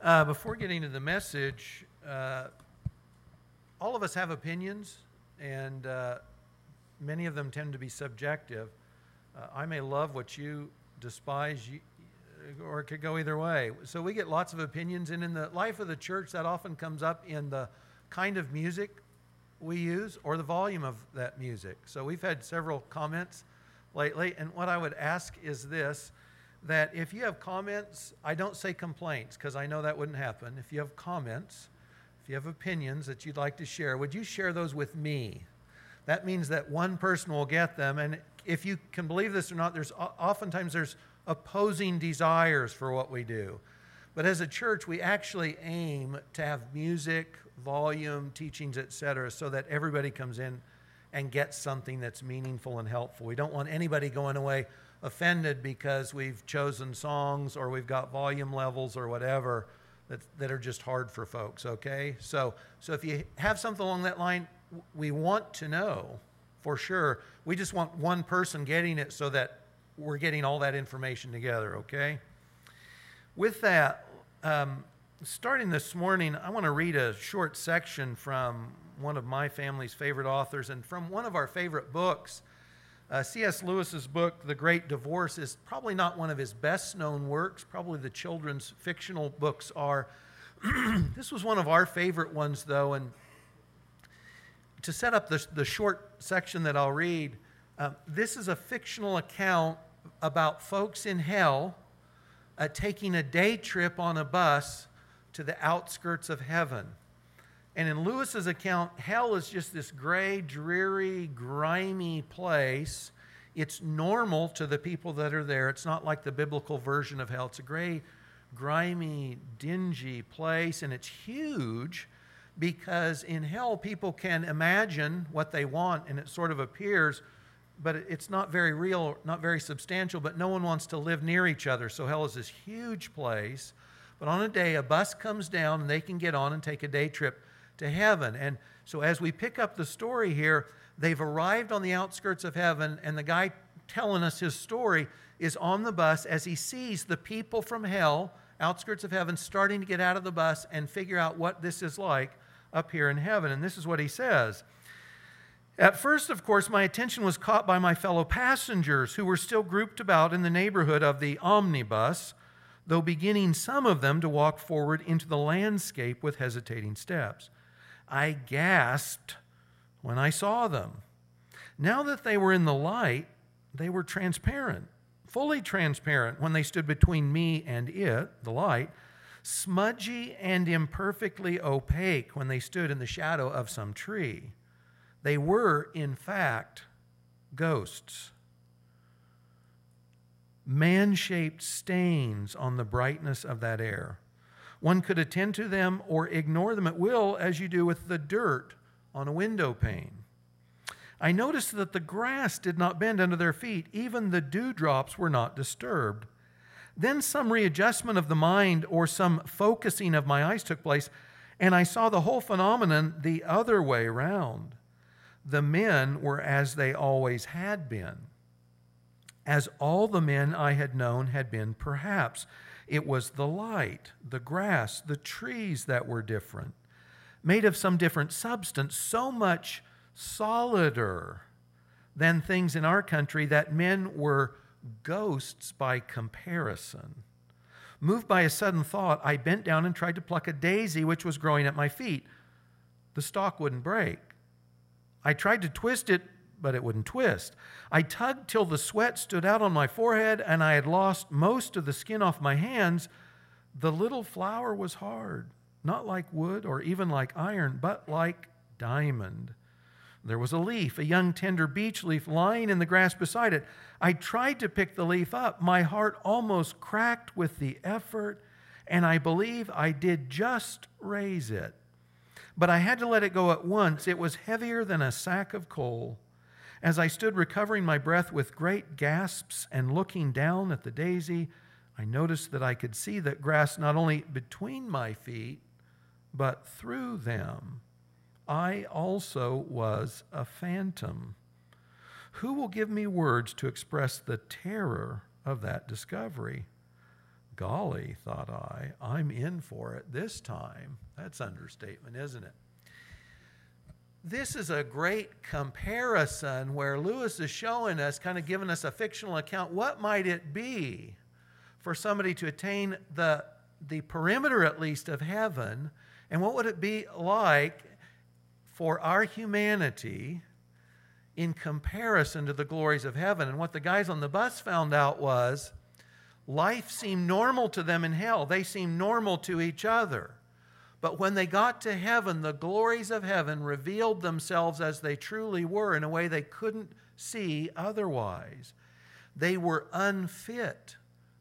Uh, before getting to the message, uh, all of us have opinions, and uh, many of them tend to be subjective. Uh, I may love what you despise, you, or it could go either way. So we get lots of opinions, and in the life of the church, that often comes up in the kind of music we use or the volume of that music. So we've had several comments lately, and what I would ask is this that if you have comments, I don't say complaints because I know that wouldn't happen. If you have comments, if you have opinions that you'd like to share, would you share those with me? That means that one person will get them. And if you can believe this or not, there's oftentimes there's opposing desires for what we do. But as a church, we actually aim to have music, volume, teachings, etc., so that everybody comes in and gets something that's meaningful and helpful. We don't want anybody going away offended because we've chosen songs or we've got volume levels or whatever that, that are just hard for folks, okay? So, so if you have something along that line, we want to know for sure. We just want one person getting it so that we're getting all that information together, okay? With that, um, starting this morning, I want to read a short section from one of my family's favorite authors and from one of our favorite books. Uh, C.S. Lewis's book, The Great Divorce, is probably not one of his best known works. Probably the children's fictional books are. this was one of our favorite ones, though. And to set up the, the short section that I'll read, uh, this is a fictional account about folks in hell uh, taking a day trip on a bus to the outskirts of heaven. And in Lewis's account, hell is just this gray, dreary, grimy place. It's normal to the people that are there. It's not like the biblical version of hell. It's a gray, grimy, dingy place, and it's huge because in hell, people can imagine what they want, and it sort of appears, but it's not very real, not very substantial, but no one wants to live near each other. So hell is this huge place. But on a day, a bus comes down, and they can get on and take a day trip to heaven. And so, as we pick up the story here, they've arrived on the outskirts of heaven, and the guy telling us his story is on the bus as he sees the people from hell, outskirts of heaven, starting to get out of the bus and figure out what this is like up here in heaven. And this is what he says. At first, of course, my attention was caught by my fellow passengers who were still grouped about in the neighborhood of the omnibus, though beginning some of them to walk forward into the landscape with hesitating steps. I gasped when I saw them. Now that they were in the light, they were transparent, fully transparent when they stood between me and it, the light, smudgy and imperfectly opaque when they stood in the shadow of some tree. They were, in fact, ghosts. Man shaped stains on the brightness of that air. One could attend to them or ignore them at will, as you do with the dirt on a window pane. I noticed that the grass did not bend under their feet, even the dewdrops were not disturbed. Then some readjustment of the mind or some focusing of my eyes took place, and I saw the whole phenomenon the other way round. The men were as they always had been, as all the men I had known had been, perhaps it was the light, the grass, the trees that were different, made of some different substance, so much solider than things in our country that men were ghosts by comparison. Moved by a sudden thought, I bent down and tried to pluck a daisy which was growing at my feet. The stalk wouldn't break. I tried to twist it but it wouldn't twist. I tugged till the sweat stood out on my forehead and I had lost most of the skin off my hands. The little flower was hard, not like wood or even like iron, but like diamond. There was a leaf, a young tender beech leaf, lying in the grass beside it. I tried to pick the leaf up. My heart almost cracked with the effort, and I believe I did just raise it. But I had to let it go at once. It was heavier than a sack of coal. As I stood recovering my breath with great gasps and looking down at the daisy, I noticed that I could see that grass not only between my feet, but through them. I also was a phantom. Who will give me words to express the terror of that discovery? Golly, thought I, I'm in for it this time. That's understatement, isn't it? This is a great comparison where Lewis is showing us, kind of giving us a fictional account. What might it be for somebody to attain the, the perimeter, at least, of heaven? And what would it be like for our humanity in comparison to the glories of heaven? And what the guys on the bus found out was life seemed normal to them in hell, they seemed normal to each other. But when they got to heaven, the glories of heaven revealed themselves as they truly were in a way they couldn't see otherwise. They were unfit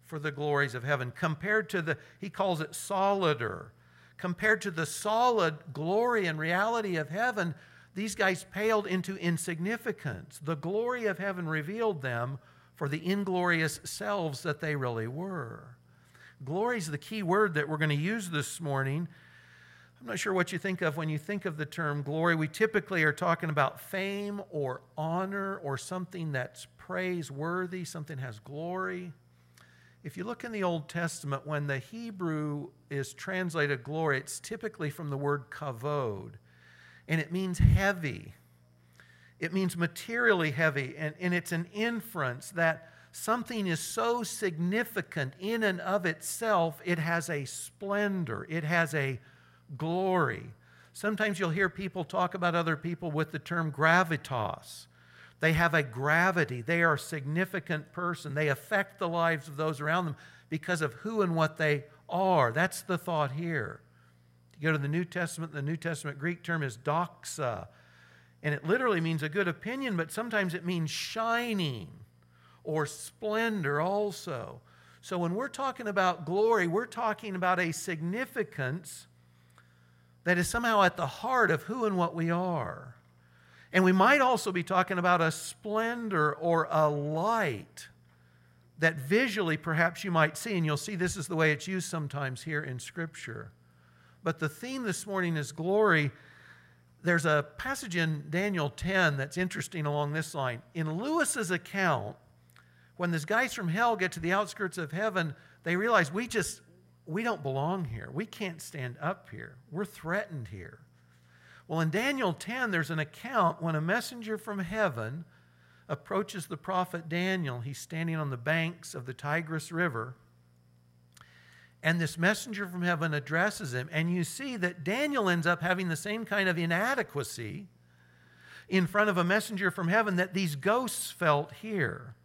for the glories of heaven compared to the, he calls it solider. Compared to the solid glory and reality of heaven, these guys paled into insignificance. The glory of heaven revealed them for the inglorious selves that they really were. Glory is the key word that we're going to use this morning I'm not sure what you think of when you think of the term glory. We typically are talking about fame or honor or something that's praiseworthy, something has glory. If you look in the Old Testament, when the Hebrew is translated glory, it's typically from the word kavod, and it means heavy. It means materially heavy, and, and it's an inference that something is so significant in and of itself, it has a splendor, it has a glory. Sometimes you'll hear people talk about other people with the term gravitas. They have a gravity. They are a significant person. They affect the lives of those around them because of who and what they are. That's the thought here. You go to the New Testament, the New Testament Greek term is doxa. And it literally means a good opinion, but sometimes it means shining or splendor also. So when we're talking about glory, we're talking about a significance that is somehow at the heart of who and what we are. And we might also be talking about a splendor or a light that visually perhaps you might see, and you'll see this is the way it's used sometimes here in Scripture. But the theme this morning is glory. There's a passage in Daniel 10 that's interesting along this line. In Lewis's account, when these guys from hell get to the outskirts of heaven, they realize we just we don't belong here. We can't stand up here. We're threatened here. Well, in Daniel 10, there's an account when a messenger from heaven approaches the prophet Daniel. He's standing on the banks of the Tigris River. And this messenger from heaven addresses him. And you see that Daniel ends up having the same kind of inadequacy in front of a messenger from heaven that these ghosts felt here.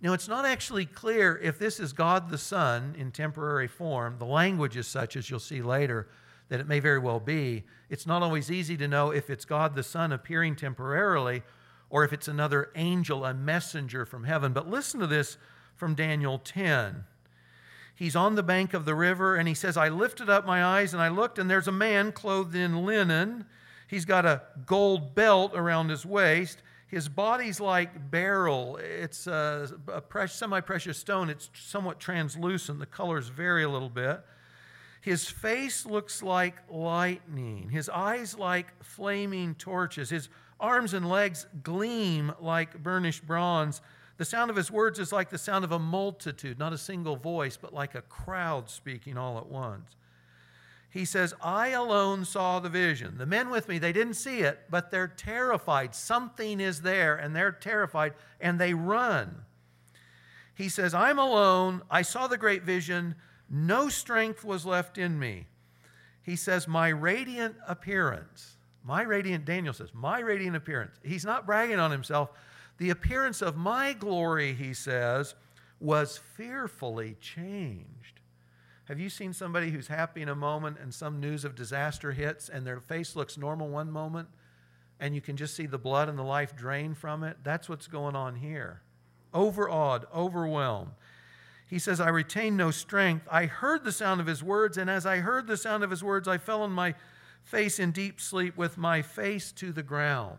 Now, it's not actually clear if this is God the Son in temporary form. The language is such, as you'll see later, that it may very well be. It's not always easy to know if it's God the Son appearing temporarily or if it's another angel, a messenger from heaven. But listen to this from Daniel 10. He's on the bank of the river and he says, I lifted up my eyes and I looked, and there's a man clothed in linen. He's got a gold belt around his waist his body's like beryl. It's a, a semi precious stone. It's somewhat translucent. The colors vary a little bit. His face looks like lightning. His eyes like flaming torches. His arms and legs gleam like burnished bronze. The sound of his words is like the sound of a multitude, not a single voice, but like a crowd speaking all at once he says, I alone saw the vision. The men with me, they didn't see it, but they're terrified. Something is there, and they're terrified, and they run. He says, I'm alone. I saw the great vision. No strength was left in me. He says, My radiant appearance, my radiant, Daniel says, my radiant appearance. He's not bragging on himself. The appearance of my glory, he says, was fearfully changed. Have you seen somebody who's happy in a moment and some news of disaster hits and their face looks normal one moment and you can just see the blood and the life drain from it? That's what's going on here. Overawed, overwhelmed. He says, I retain no strength. I heard the sound of his words, and as I heard the sound of his words, I fell on my face in deep sleep with my face to the ground.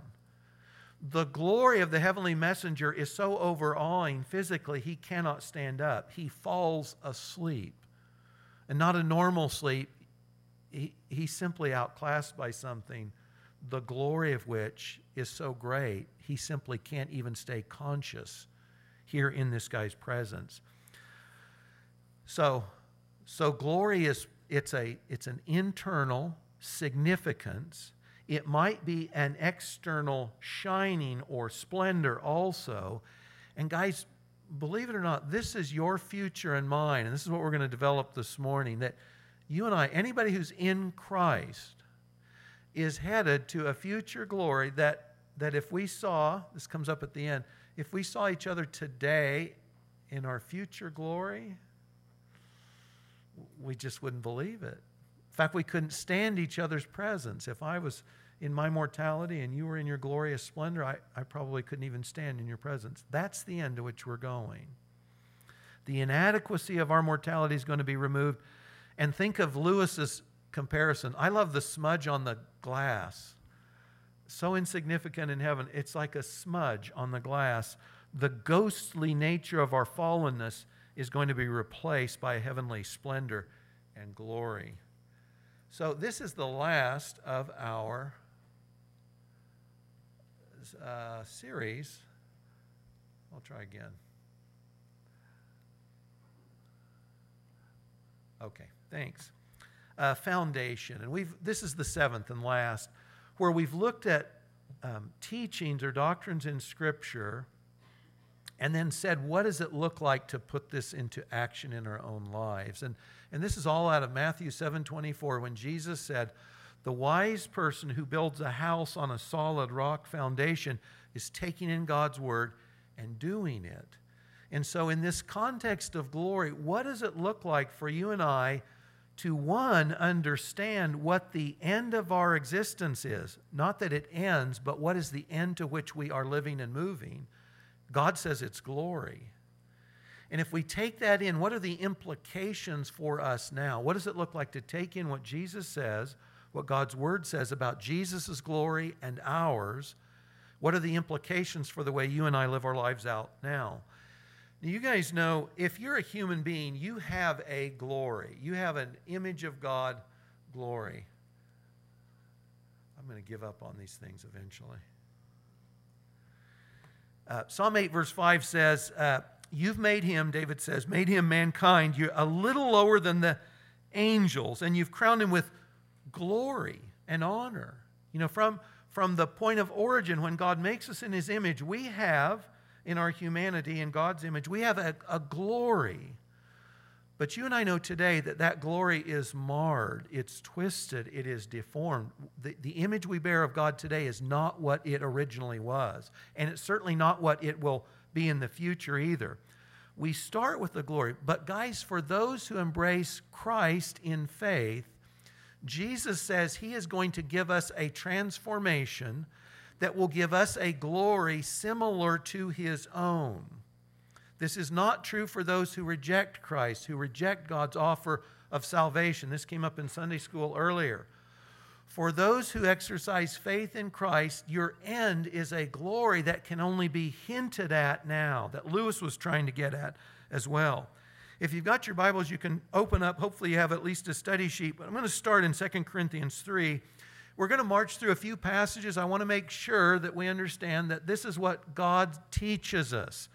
The glory of the heavenly messenger is so overawing physically, he cannot stand up. He falls asleep and not a normal sleep. He, he's simply outclassed by something, the glory of which is so great, he simply can't even stay conscious here in this guy's presence. So, So glory is it's a it's an internal significance. It might be an external shining or splendor also. And guys, believe it or not, this is your future and mine. And this is what we're going to develop this morning that you and I, anybody who's in Christ, is headed to a future glory that, that if we saw, this comes up at the end, if we saw each other today in our future glory, we just wouldn't believe it. In fact, we couldn't stand each other's presence. If I was in my mortality and you were in your glorious splendor, I, I probably couldn't even stand in your presence. That's the end to which we're going. The inadequacy of our mortality is going to be removed. And think of Lewis's comparison. I love the smudge on the glass. So insignificant in heaven, it's like a smudge on the glass. The ghostly nature of our fallenness is going to be replaced by heavenly splendor and glory. So, this is the last of our uh, series. I'll try again. Okay, thanks. Uh, foundation, and we've this is the seventh and last, where we've looked at um, teachings or doctrines in Scripture, and then said, what does it look like to put this into action in our own lives? And and this is all out of Matthew seven twenty four, when Jesus said, the wise person who builds a house on a solid rock foundation is taking in God's word and doing it. And so, in this context of glory, what does it look like for you and I to, one, understand what the end of our existence is? Not that it ends, but what is the end to which we are living and moving? God says it's glory. And if we take that in, what are the implications for us now? What does it look like to take in what Jesus says? What God's Word says about Jesus' glory and ours, what are the implications for the way you and I live our lives out now? now? You guys know if you're a human being, you have a glory. You have an image of God glory. I'm going to give up on these things eventually. Uh, Psalm 8, verse 5 says, uh, You've made him, David says, made him mankind. You're a little lower than the angels, and you've crowned him with glory and honor. You know, from, from the point of origin, when God makes us in His image, we have, in our humanity, in God's image, we have a, a glory. But you and I know today that that glory is marred, it's twisted, it is deformed. The, the image we bear of God today is not what it originally was, and it's certainly not what it will be in the future either. We start with the glory, but guys, for those who embrace Christ in faith, Jesus says he is going to give us a transformation that will give us a glory similar to his own. This is not true for those who reject Christ, who reject God's offer of salvation. This came up in Sunday school earlier. For those who exercise faith in Christ, your end is a glory that can only be hinted at now, that Lewis was trying to get at as well. If you've got your Bibles, you can open up. Hopefully, you have at least a study sheet. But I'm going to start in 2 Corinthians 3. We're going to march through a few passages. I want to make sure that we understand that this is what God teaches us.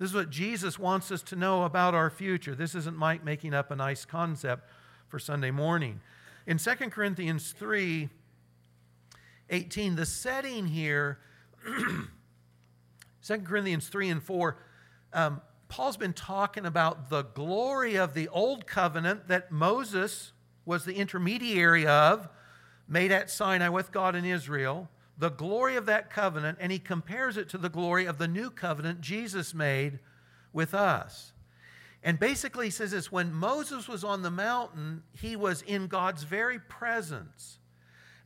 This is what Jesus wants us to know about our future. This isn't Mike making up a nice concept for Sunday morning. In 2 Corinthians 3 18, the setting here, 2 Corinthians 3 and 4, um, Paul's been talking about the glory of the old covenant that Moses was the intermediary of, made at Sinai with God and Israel, the glory of that covenant, and he compares it to the glory of the new covenant Jesus made with us. And basically, he says this when Moses was on the mountain, he was in God's very presence.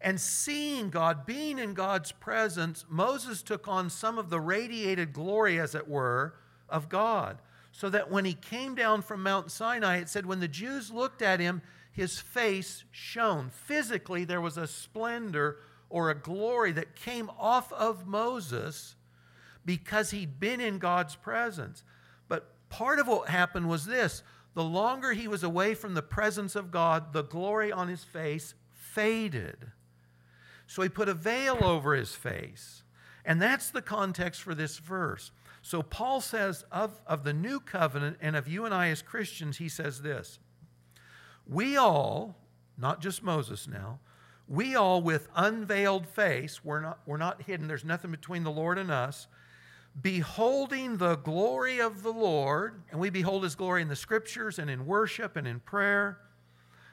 And seeing God, being in God's presence, Moses took on some of the radiated glory, as it were, of God. So that when he came down from Mount Sinai, it said when the Jews looked at him, his face shone. Physically, there was a splendor or a glory that came off of Moses because he'd been in God's presence. But part of what happened was this the longer he was away from the presence of God, the glory on his face faded. So he put a veil over his face. And that's the context for this verse. So Paul says of, of the new covenant and of you and I as Christians, he says this we all, not just Moses now, we all with unveiled face, we're not, we're not hidden, there's nothing between the Lord and us, beholding the glory of the Lord, and we behold his glory in the scriptures and in worship and in prayer.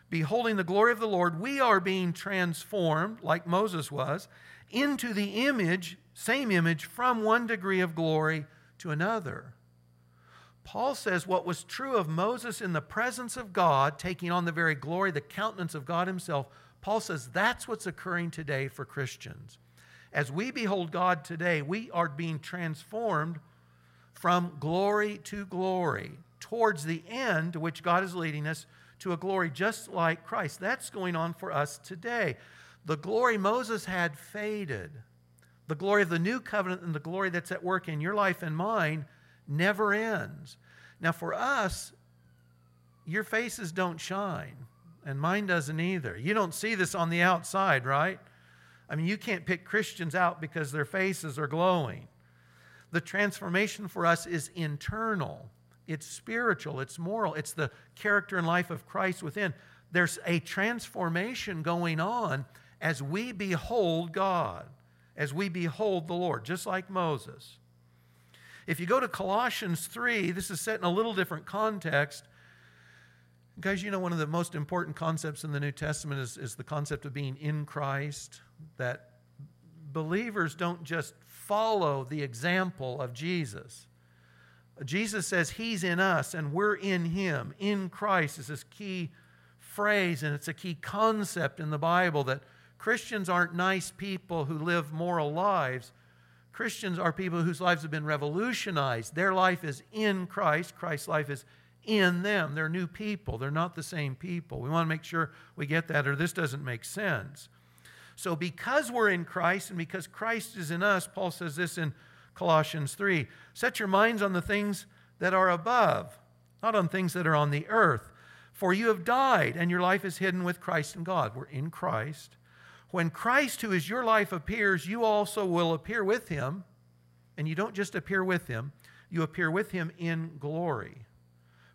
Beholding the glory of the Lord, we are being transformed, like Moses was, into the image, same image, from one degree of glory to another. Paul says what was true of Moses in the presence of God, taking on the very glory, the countenance of God Himself, Paul says that's what's occurring today for Christians. As we behold God today, we are being transformed from glory to glory towards the end to which God is leading us to a glory just like Christ. That's going on for us today. The glory Moses had faded. The glory of the new covenant and the glory that's at work in your life and mine never ends. Now, for us, your faces don't shine, and mine doesn't either. You don't see this on the outside, right? I mean, you can't pick Christians out because their faces are glowing. The transformation for us is internal, it's spiritual, it's moral, it's the character and life of Christ within. There's a transformation going on as we behold God, as we behold the Lord, just like Moses. If you go to Colossians 3, this is set in a little different context. Guys, you know, one of the most important concepts in the New Testament is, is the concept of being in Christ, that believers don't just follow the example of Jesus. Jesus says he's in us and we're in him. In Christ is this key phrase, and it's a key concept in the Bible that Christians aren't nice people who live moral lives. Christians are people whose lives have been revolutionized. Their life is in Christ, Christ's life is in them. They're new people, they're not the same people. We want to make sure we get that, or this doesn't make sense. So, because we're in Christ and because Christ is in us, Paul says this in Colossians 3 set your minds on the things that are above, not on things that are on the earth. For you have died, and your life is hidden with Christ in God. We're in Christ. When Christ, who is your life, appears, you also will appear with him. And you don't just appear with him, you appear with him in glory.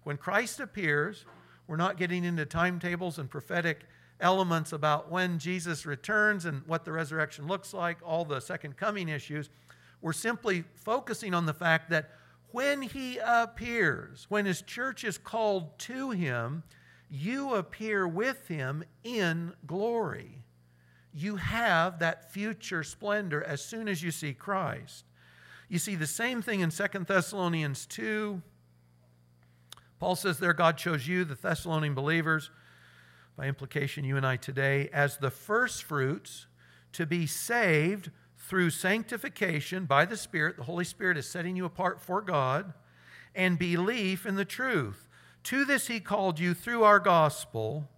When Christ appears, we're not getting into timetables and prophetic elements about when Jesus returns and what the resurrection looks like, all the second coming issues. We're simply focusing on the fact that when he appears, when his church is called to him, you appear with him in glory you have that future splendor as soon as you see Christ. You see the same thing in 2 Thessalonians 2. Paul says there, God chose you, the Thessalonian believers, by implication, you and I today, as the first fruits to be saved through sanctification by the Spirit. The Holy Spirit is setting you apart for God, and belief in the truth. To this he called you through our gospel.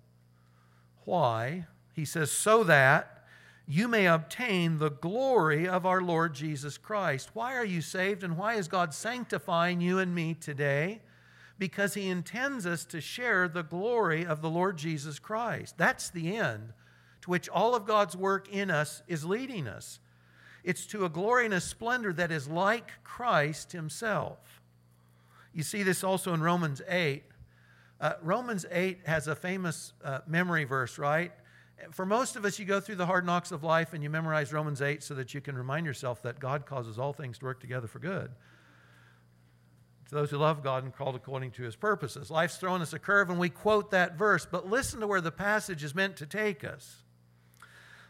Why? He says, so that you may obtain the glory of our Lord Jesus Christ. Why are you saved and why is God sanctifying you and me today? Because He intends us to share the glory of the Lord Jesus Christ. That's the end to which all of God's work in us is leading us. It's to a glory and a splendor that is like Christ Himself. You see this also in Romans 8. Uh, Romans 8 has a famous uh, memory verse, right? For most of us, you go through the hard knocks of life and you memorize Romans 8 so that you can remind yourself that God causes all things to work together for good. To those who love God and called according to his purposes. Life's thrown us a curve and we quote that verse, but listen to where the passage is meant to take us.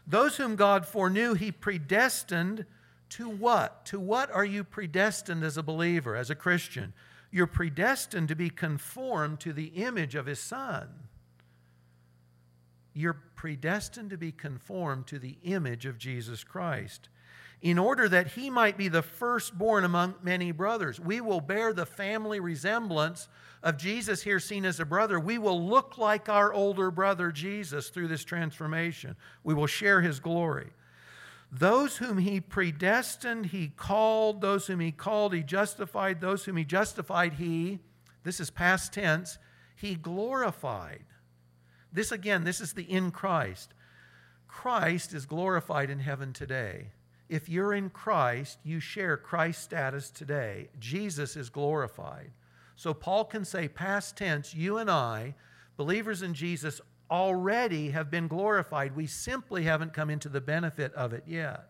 Those whom God foreknew, he predestined to what? To what are you predestined as a believer, as a Christian? You're predestined to be conformed to the image of his Son. You're predestined to be conformed to the image of Jesus Christ, in order that he might be the firstborn among many brothers. We will bear the family resemblance of Jesus here seen as a brother. We will look like our older brother Jesus through this transformation. We will share his glory. Those whom he predestined, he called. Those whom he called, he justified. Those whom he justified, he, this is past tense, he glorified. This again, this is the in Christ. Christ is glorified in heaven today. If you're in Christ, you share Christ's status today. Jesus is glorified. So Paul can say, past tense, you and I, Believers in Jesus already have been glorified. We simply haven't come into the benefit of it yet.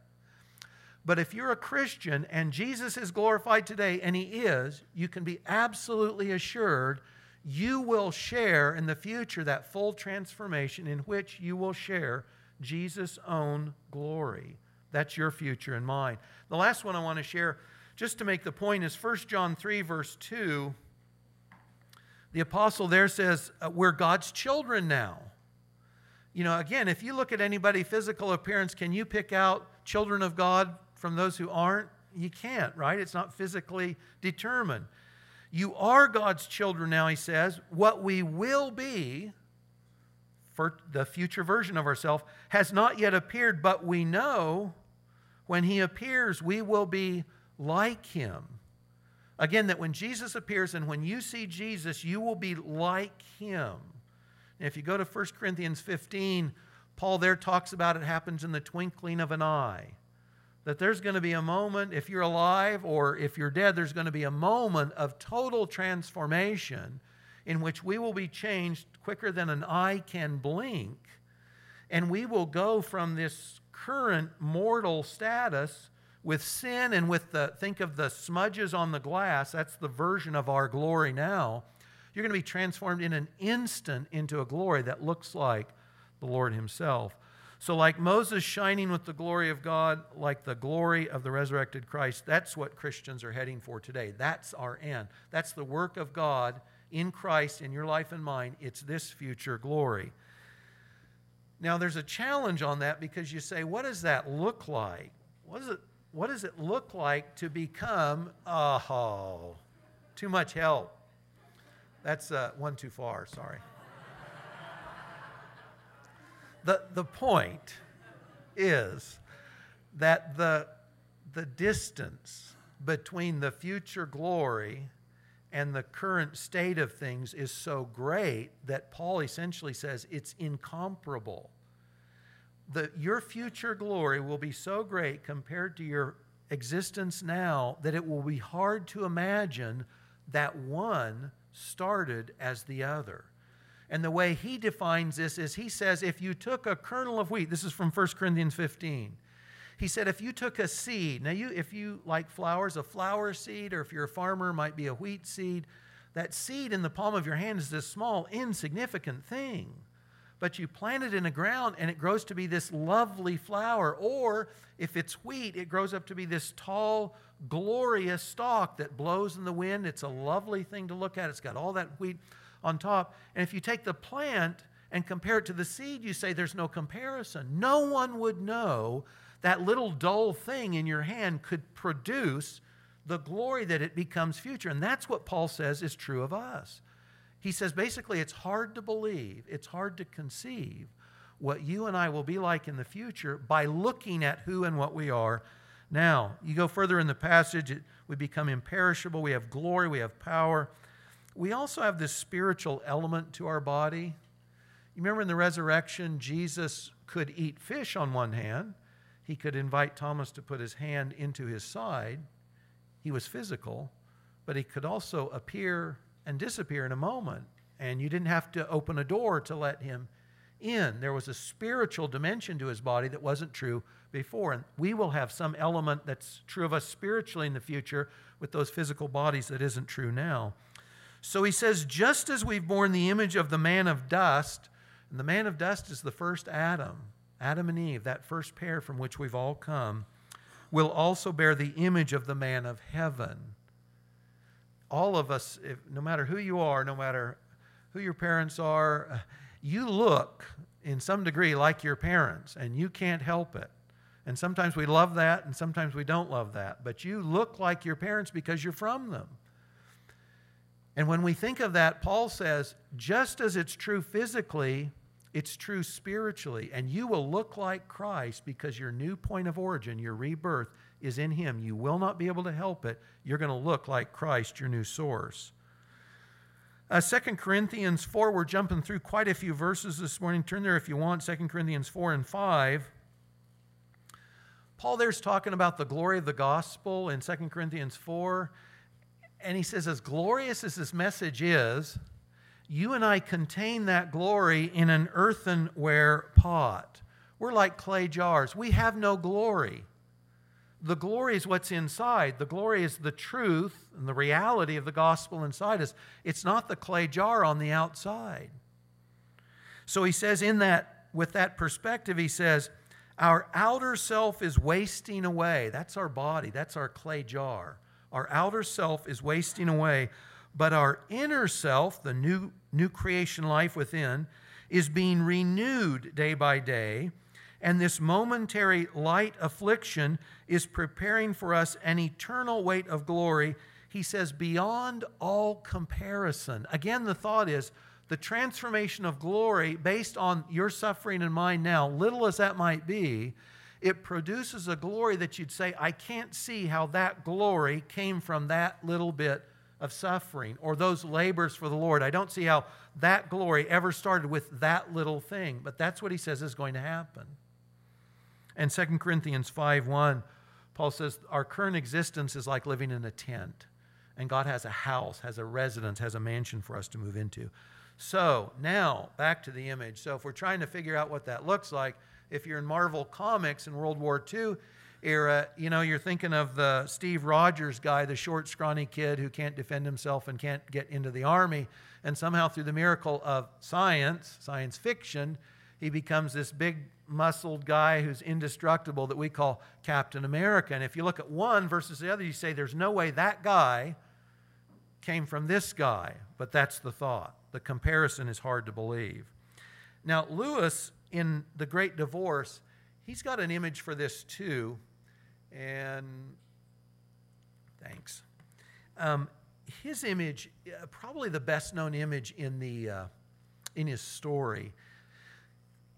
But if you're a Christian and Jesus is glorified today, and He is, you can be absolutely assured you will share in the future that full transformation in which you will share Jesus' own glory. That's your future and mine. The last one I want to share, just to make the point, is 1 John 3, verse 2. The apostle there says, uh, We're God's children now. You know, again, if you look at anybody physical appearance, can you pick out children of God from those who aren't? You can't, right? It's not physically determined. You are God's children now, he says. What we will be, for the future version of ourselves, has not yet appeared, but we know when he appears, we will be like him. Again, that when Jesus appears and when you see Jesus, you will be like him. If you go to 1 Corinthians 15, Paul there talks about it happens in the twinkling of an eye that there's going to be a moment, if you're alive or if you're dead, there's going to be a moment of total transformation in which we will be changed quicker than an eye can blink. And we will go from this current mortal status with sin and with the, think of the smudges on the glass, that's the version of our glory now. You're going to be transformed in an instant into a glory that looks like the Lord Himself. So, like Moses shining with the glory of God, like the glory of the resurrected Christ, that's what Christians are heading for today. That's our end. That's the work of God in Christ in your life and mine. It's this future glory. Now, there's a challenge on that because you say, what does that look like? What, is it, what does it look like to become, oh, too much help? That's uh, one too far, sorry. The, the point is that the, the distance between the future glory and the current state of things is so great that Paul essentially says it's incomparable. The, your future glory will be so great compared to your existence now that it will be hard to imagine that one started as the other. And the way he defines this is he says, if you took a kernel of wheat, this is from 1 Corinthians 15. He said, if you took a seed, now you, if you like flowers, a flower seed, or if you're a farmer, might be a wheat seed. That seed in the palm of your hand is this small, insignificant thing. But you plant it in the ground and it grows to be this lovely flower. Or if it's wheat, it grows up to be this tall, glorious stalk that blows in the wind. It's a lovely thing to look at. It's got all that wheat on top. And if you take the plant and compare it to the seed, you say there's no comparison. No one would know that little dull thing in your hand could produce the glory that it becomes future. And that's what Paul says is true of us. He says basically it's hard to believe, it's hard to conceive what you and I will be like in the future by looking at who and what we are now. You go further in the passage, it, we become imperishable, we have glory, we have power we also have this spiritual element to our body. You remember in the resurrection, Jesus could eat fish on one hand, he could invite Thomas to put his hand into his side. He was physical, but he could also appear and disappear in a moment. And you didn't have to open a door to let him in. There was a spiritual dimension to his body that wasn't true before. And we will have some element that's true of us spiritually in the future with those physical bodies that isn't true now. So he says, just as we've borne the image of the man of dust, and the man of dust is the first Adam, Adam and Eve, that first pair from which we've all come, will also bear the image of the man of heaven. All of us, if, no matter who you are, no matter who your parents are, you look in some degree like your parents, and you can't help it. And sometimes we love that, and sometimes we don't love that. But you look like your parents because you're from them. And when we think of that, Paul says, just as it's true physically, it's true spiritually. And you will look like Christ because your new point of origin, your rebirth, is in Him. You will not be able to help it. You're going to look like Christ, your new source. Uh, 2 Corinthians 4, we're jumping through quite a few verses this morning. Turn there if you want, 2 Corinthians 4 and 5. Paul there's talking about the glory of the gospel in 2 Corinthians 4 and he says, as glorious as this message is, you and I contain that glory in an earthenware pot. We're like clay jars. We have no glory. The glory is what's inside. The glory is the truth and the reality of the gospel inside us. It's not the clay jar on the outside. So he says, in that, with that perspective, he says, our outer self is wasting away. That's our body, that's our clay jar. Our outer self is wasting away, but our inner self, the new, new creation life within, is being renewed day by day. And this momentary light affliction is preparing for us an eternal weight of glory. He says, beyond all comparison. Again, the thought is the transformation of glory based on your suffering and mine now, little as that might be, it produces a glory that you'd say, I can't see how that glory came from that little bit of suffering or those labors for the Lord. I don't see how that glory ever started with that little thing, but that's what he says is going to happen. And 2 Corinthians 5 1, Paul says, Our current existence is like living in a tent, and God has a house, has a residence, has a mansion for us to move into. So now, back to the image. So if we're trying to figure out what that looks like, if you're in Marvel Comics in World War II era, you know, you're thinking of the Steve Rogers guy, the short, scrawny kid who can't defend himself and can't get into the army. And somehow, through the miracle of science, science fiction, he becomes this big, muscled guy who's indestructible that we call Captain America. And if you look at one versus the other, you say, there's no way that guy came from this guy. But that's the thought. The comparison is hard to believe. Now, Lewis, in The Great Divorce, he's got an image for this too. And thanks. Um, his image, uh, probably the best known image in, the, uh, in his story.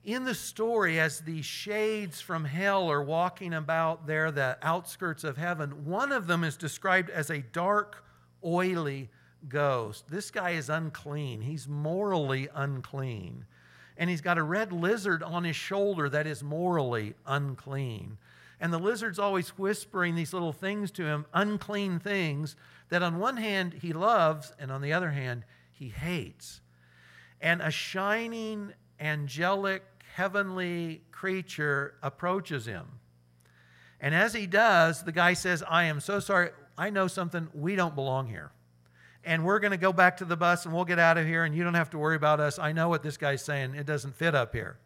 In the story, as the shades from hell are walking about there, the outskirts of heaven, one of them is described as a dark, oily ghost. This guy is unclean. He's morally unclean. And he's got a red lizard on his shoulder that is morally unclean. And the lizard's always whispering these little things to him, unclean things that on one hand he loves, and on the other hand he hates. And a shining, angelic, heavenly creature approaches him. And as he does, the guy says, I am so sorry. I know something. We don't belong here and we're going to go back to the bus and we'll get out of here and you don't have to worry about us. I know what this guy's saying. It doesn't fit up here.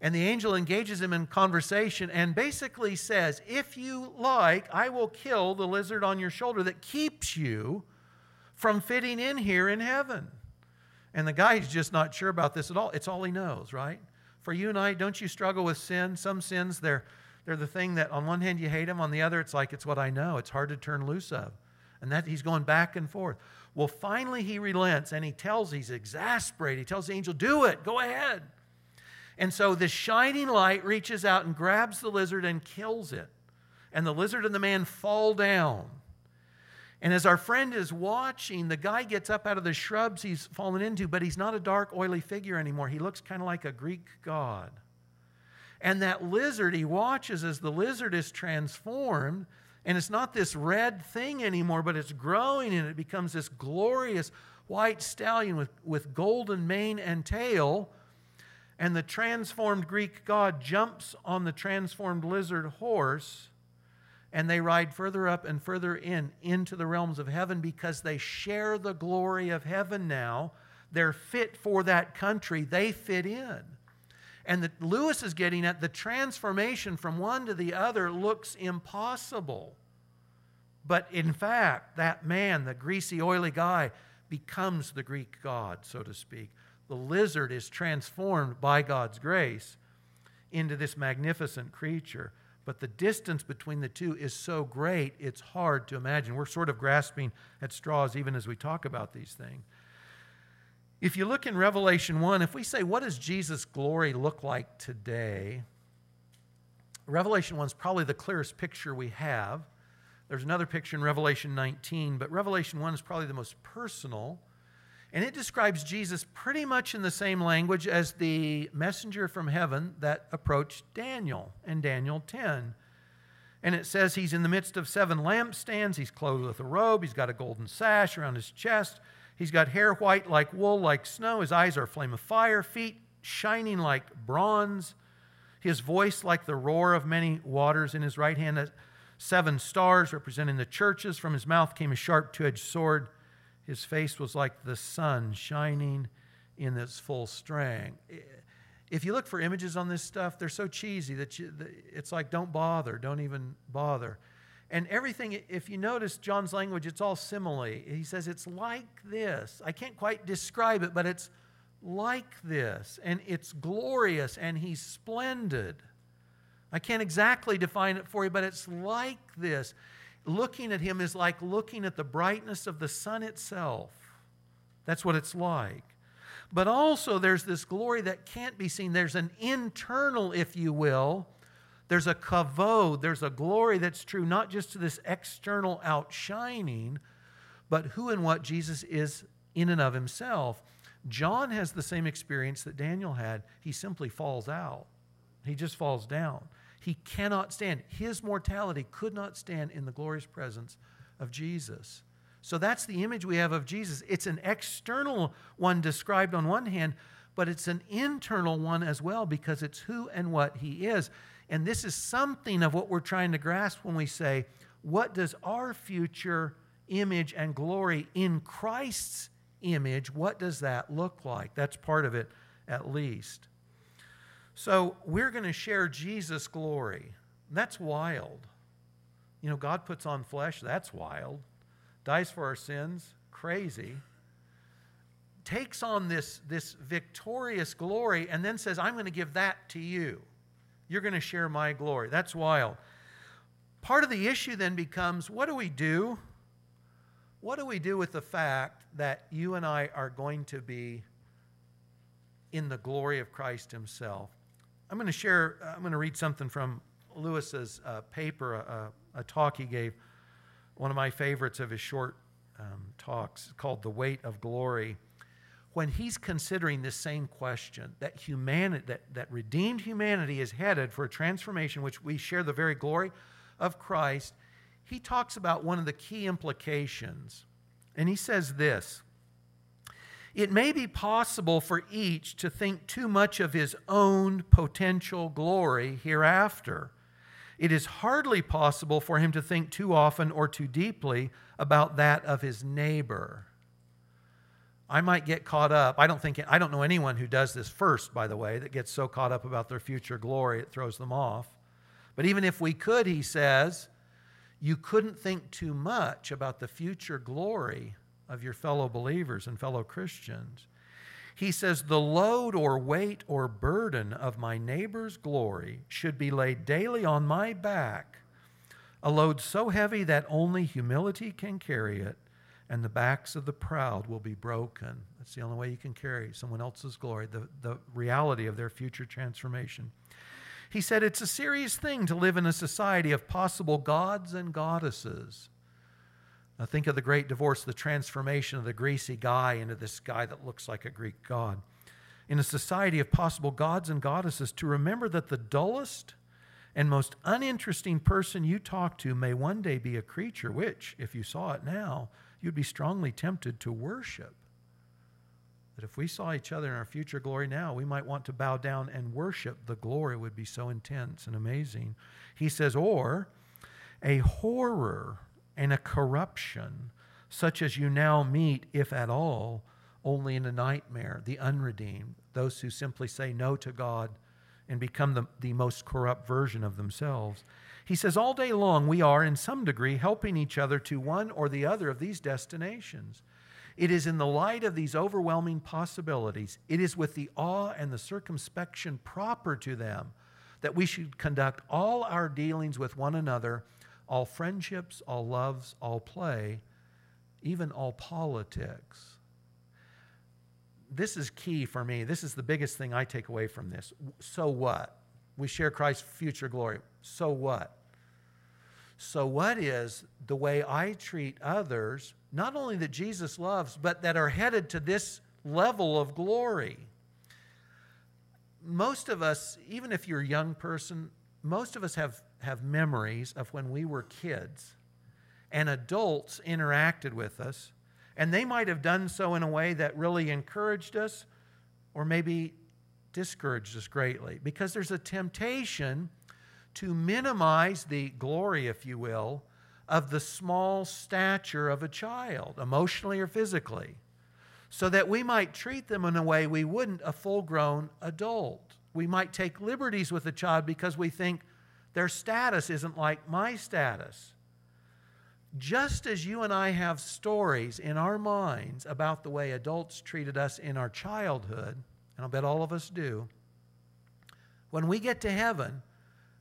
And the angel engages him in conversation and basically says, If you like, I will kill the lizard on your shoulder that keeps you from fitting in here in heaven. And the guy's just not sure about this at all. It's all he knows, right? For you and I, don't you struggle with sin? Some sins, they're, they're the thing that on one hand you hate them, on the other, it's like it's what I know. It's hard to turn loose of. And that he's going back and forth. Well, finally he relents and he tells, he's exasperated. He tells the angel, Do it, go ahead. And so this shining light reaches out and grabs the lizard and kills it. And the lizard and the man fall down. And as our friend is watching, the guy gets up out of the shrubs he's fallen into, but he's not a dark, oily figure anymore. He looks kind of like a Greek god. And that lizard, he watches as the lizard is transformed and it's not this red thing anymore, but it's growing and it becomes this glorious white stallion with, with golden mane and tail. And the transformed Greek god jumps on the transformed lizard horse, and they ride further up and further in into the realms of heaven because they share the glory of heaven now. They're fit for that country, they fit in. And that Lewis is getting at the transformation from one to the other looks impossible. But in fact, that man, the greasy, oily guy, becomes the Greek god, so to speak. The lizard is transformed by God's grace into this magnificent creature. But the distance between the two is so great, it's hard to imagine. We're sort of grasping at straws even as we talk about these things. If you look in Revelation 1, if we say, what does Jesus' glory look like today? Revelation 1 is probably the clearest picture we have. There's another picture in Revelation 19, but Revelation 1 is probably the most personal. And it describes Jesus pretty much in the same language as the messenger from heaven that approached Daniel in Daniel 10. And it says he's in the midst of seven lampstands. He's clothed with a robe. He's got a golden sash around his chest. He's got hair white like wool, like snow. His eyes are a flame of fire, feet shining like bronze. His voice like the roar of many waters. In his right hand, seven stars representing the churches. From his mouth came a sharp two edged sword. His face was like the sun shining in its full strength. If you look for images on this stuff, they're so cheesy that you, it's like, don't bother, don't even bother. And everything, if you notice John's language, it's all simile. He says it's like this. I can't quite describe it, but it's like this. And it's glorious and he's splendid. I can't exactly define it for you, but it's like this. Looking at him is like looking at the brightness of the sun itself. That's what it's like. But also, there's this glory that can't be seen. There's an internal, if you will, there's a kavod, there's a glory that's true not just to this external outshining, but who and what Jesus is in and of himself. John has the same experience that Daniel had. He simply falls out, he just falls down. He cannot stand. His mortality could not stand in the glorious presence of Jesus. So that's the image we have of Jesus. It's an external one described on one hand, but it's an internal one as well because it's who and what he is. And this is something of what we're trying to grasp when we say, what does our future image and glory in Christ's image, what does that look like? That's part of it, at least. So we're going to share Jesus' glory. That's wild. You know, God puts on flesh, that's wild. Dies for our sins, crazy. Takes on this, this victorious glory and then says, I'm going to give that to you. You're going to share my glory. That's wild. Part of the issue then becomes what do we do? What do we do with the fact that you and I are going to be in the glory of Christ Himself? I'm going to share, I'm going to read something from Lewis's uh, paper, a, a, talk he gave, one of my favorites of his short um, talks called The Weight of Glory when he's considering this same question that humanity that, that redeemed humanity is headed for a transformation which we share the very glory of christ he talks about one of the key implications. And he says this it may be possible for each to think too much of his own potential glory hereafter. It is hardly possible for him to think too often or too deeply about that of his neighbor I might get caught up. I don't think I don't know anyone who does this first, by the way, that gets so caught up about their future glory it throws them off. But even if we could, he says, you couldn't think too much about the future glory of your fellow believers and fellow Christians. He says, The load or weight or burden of my neighbor's glory should be laid daily on my back, a load so heavy that only humility can carry it and the backs of the proud will be broken. That's the only way you can carry someone else's glory, the, the reality of their future transformation. He said it's a serious thing to live in a society of possible gods and goddesses. Now, think of the great divorce, the transformation of the greasy guy into this guy that looks like a Greek god. In a society of possible gods and goddesses, to remember that the dullest and most uninteresting person you talk to may one day be a creature which, if you saw it now, you'd be strongly tempted to worship. That if we saw each other in our future glory now, we might want to bow down and worship. The glory would be so intense and amazing. He says, or a horror and a corruption, such as you now meet, if at all, only in a nightmare, the unredeemed, those who simply say no to God and become the, the most corrupt version of themselves. He says, All day long, we are, in some degree, helping each other to one or the other of these destinations. It is in the light of these overwhelming possibilities, it is with the awe and the circumspection proper to them that we should conduct all our dealings with one another, all friendships, all loves, all play, even all politics. This is key for me. This is the biggest thing I take away from this. So what? We share Christ's future glory. So what? So, what is the way I treat others, not only that Jesus loves, but that are headed to this level of glory? Most of us, even if you're a young person, most of us have, have memories of when we were kids and adults interacted with us And they might have done so in a way that really encouraged us or maybe discouraged us greatly because there's a temptation to minimize the glory, if you will, of the small stature of a child, emotionally or physically, so that we might treat them in a way we wouldn't a full grown adult. We might take liberties with a child because we think their status isn't like my status. Just as you and I have stories in our minds about the way adults treated us in our childhood, and I'll bet all of us do, when we get to heaven,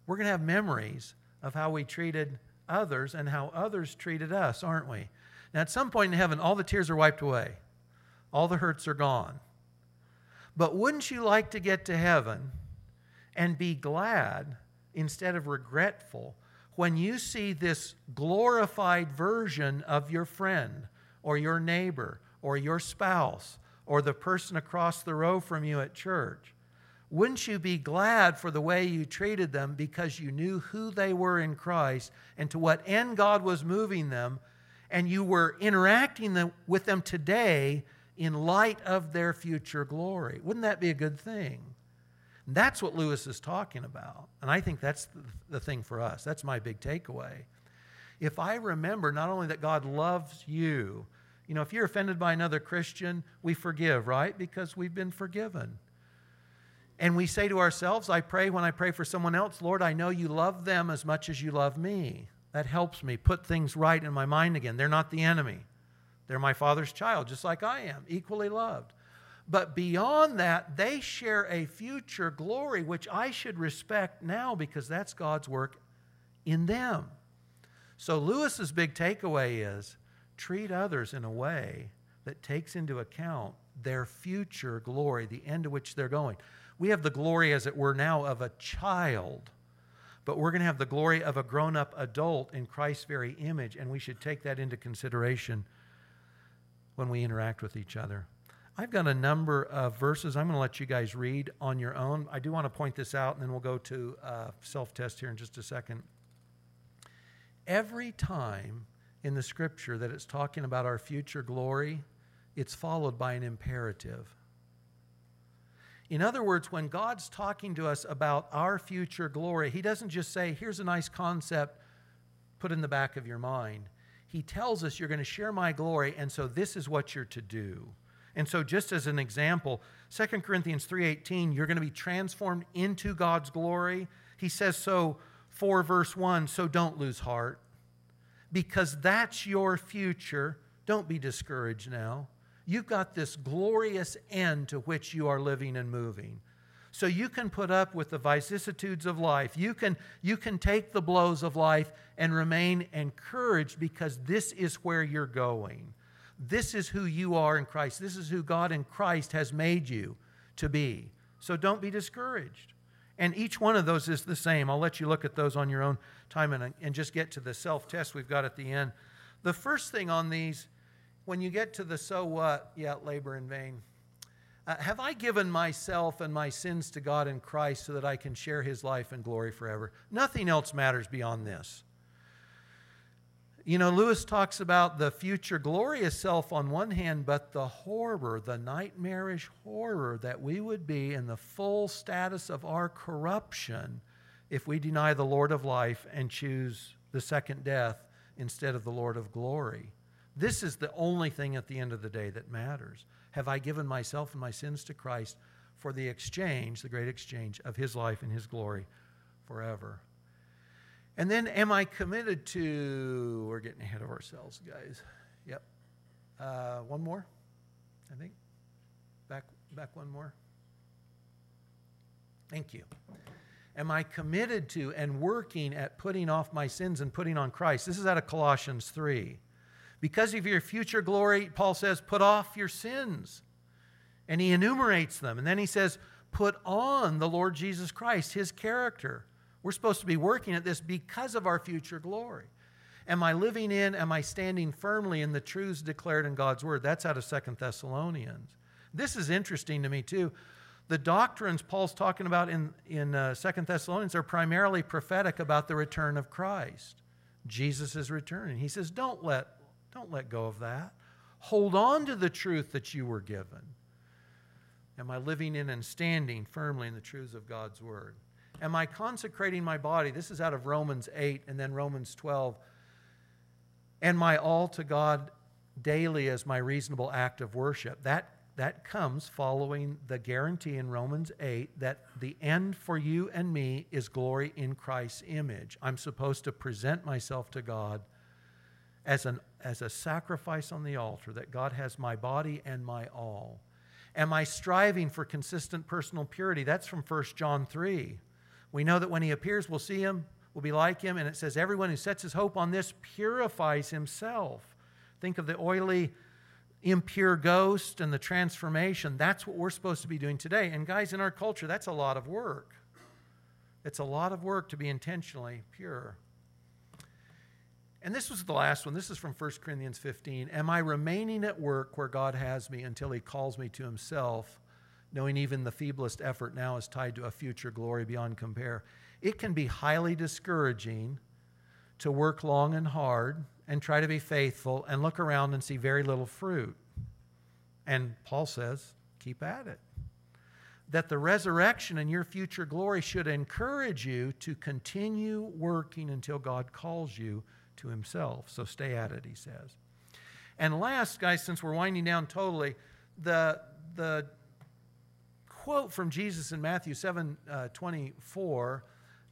we're going to have memories of how we treated others and how others treated us, aren't we? Now, at some point in heaven, all the tears are wiped away, all the hurts are gone. But wouldn't you like to get to heaven and be glad instead of regretful when you see this glorified version of your friend or your neighbor or your spouse or the person across the row from you at church? Wouldn't you be glad for the way you treated them because you knew who they were in Christ and to what end God was moving them, and you were interacting with them today in light of their future glory? Wouldn't that be a good thing? That's what Lewis is talking about. And I think that's the thing for us. That's my big takeaway. If I remember not only that God loves you, you know, if you're offended by another Christian, we forgive, right? Because we've been forgiven. And we say to ourselves, I pray when I pray for someone else, Lord, I know you love them as much as you love me. That helps me put things right in my mind again. They're not the enemy, they're my Father's child, just like I am, equally loved. But beyond that, they share a future glory which I should respect now because that's God's work in them. So, Lewis's big takeaway is treat others in a way that takes into account their future glory, the end to which they're going. We have the glory, as it were, now of a child, but we're going to have the glory of a grown up adult in Christ's very image, and we should take that into consideration when we interact with each other. I've got a number of verses I'm going to let you guys read on your own. I do want to point this out, and then we'll go to uh, self test here in just a second. Every time in the scripture that it's talking about our future glory, it's followed by an imperative. In other words, when God's talking to us about our future glory, He doesn't just say, here's a nice concept, put in the back of your mind. He tells us, you're going to share my glory, and so this is what you're to do. And so just as an example, 2 Corinthians 3:18, you're going to be transformed into God's glory. He says so 4 verse 1, so don't lose heart because that's your future. Don't be discouraged now. You've got this glorious end to which you are living and moving. So you can put up with the vicissitudes of life. You can, you can take the blows of life and remain encouraged because this is where you're going. This is who you are in Christ. This is who God in Christ has made you to be. So don't be discouraged. And each one of those is the same. I'll let you look at those on your own time and, and just get to the self test we've got at the end. The first thing on these when you get to the so what, yeah, labor in vain. Uh, have I given myself and my sins to God in Christ so that I can share his life and glory forever? Nothing else matters beyond this. You know, Lewis talks about the future glorious self on one hand, but the horror, the nightmarish horror that we would be in the full status of our corruption if we deny the Lord of life and choose the second death instead of the Lord of glory. This is the only thing at the end of the day that matters. Have I given myself and my sins to Christ for the exchange, the great exchange of His life and His glory forever? And then, am I committed to? We're getting ahead of ourselves, guys. Yep. Uh, one more, I think. Back, back one more. Thank you. Am I committed to and working at putting off my sins and putting on Christ? This is out of Colossians 3. Because of your future glory, Paul says, put off your sins. And he enumerates them. And then he says, put on the Lord Jesus Christ, his character. We're supposed to be working at this because of our future glory. Am I living in, am I standing firmly in the truths declared in God's word? That's out of Second Thessalonians. This is interesting to me, too. The doctrines Paul's talking about in, in uh, 2 Thessalonians are primarily prophetic about the return of Christ. Jesus is returning. He says, don't let don't let go of that. Hold on to the truth that you were given. Am I living in and standing firmly in the truths of God's word? Am I consecrating my body? This is out of Romans 8 and then Romans 12. And my all to God daily as my reasonable act of worship. That, that comes following the guarantee in Romans 8 that the end for you and me is glory in Christ's image. I'm supposed to present myself to God as, an, as a sacrifice on the altar, that God has my body and my all. Am I striving for consistent personal purity? That's from 1 John 3. We know that when he appears, we'll see him, we'll be like him, and it says, Everyone who sets his hope on this purifies himself. Think of the oily, impure ghost and the transformation. That's what we're supposed to be doing today. And guys, in our culture, that's a lot of work. It's a lot of work to be intentionally pure. And this was the last one. This is from 1 Corinthians 15. Am I remaining at work where God has me until he calls me to himself, knowing even the feeblest effort now is tied to a future glory beyond compare? It can be highly discouraging to work long and hard and try to be faithful and look around and see very little fruit. And Paul says, keep at it. That the resurrection and your future glory should encourage you to continue working until God calls you to himself. So stay at it, he says. And last, guys, since we're winding down totally, the, the quote from Jesus in Matthew 7 uh, 24,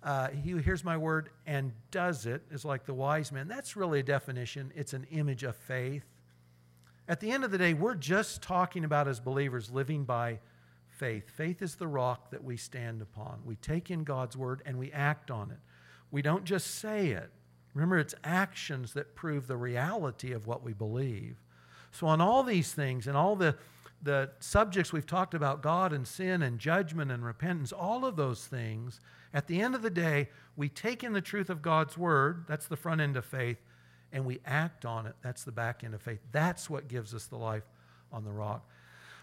uh, he hears my word and does it, is like the wise man. That's really a definition, it's an image of faith. At the end of the day, we're just talking about as believers living by faith. Faith is the rock that we stand upon. We take in God's word and we act on it. We don't just say it. Remember, it's actions that prove the reality of what we believe. So, on all these things and all the, the subjects we've talked about God and sin and judgment and repentance, all of those things, at the end of the day, we take in the truth of God's word, that's the front end of faith, and we act on it, that's the back end of faith. That's what gives us the life on the rock.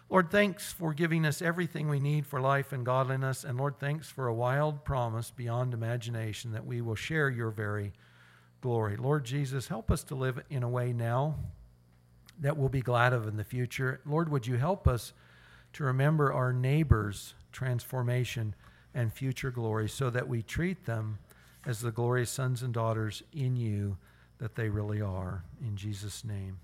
Lord, thanks for giving us everything we need for life and godliness. And Lord, thanks for a wild promise beyond imagination that we will share your very glory. Lord Jesus, help us to live in a way now that we'll be glad of in the future. Lord, would you help us to remember our neighbors' transformation and future glory so that we treat them as the glorious sons and daughters in you that they really are. In Jesus' name.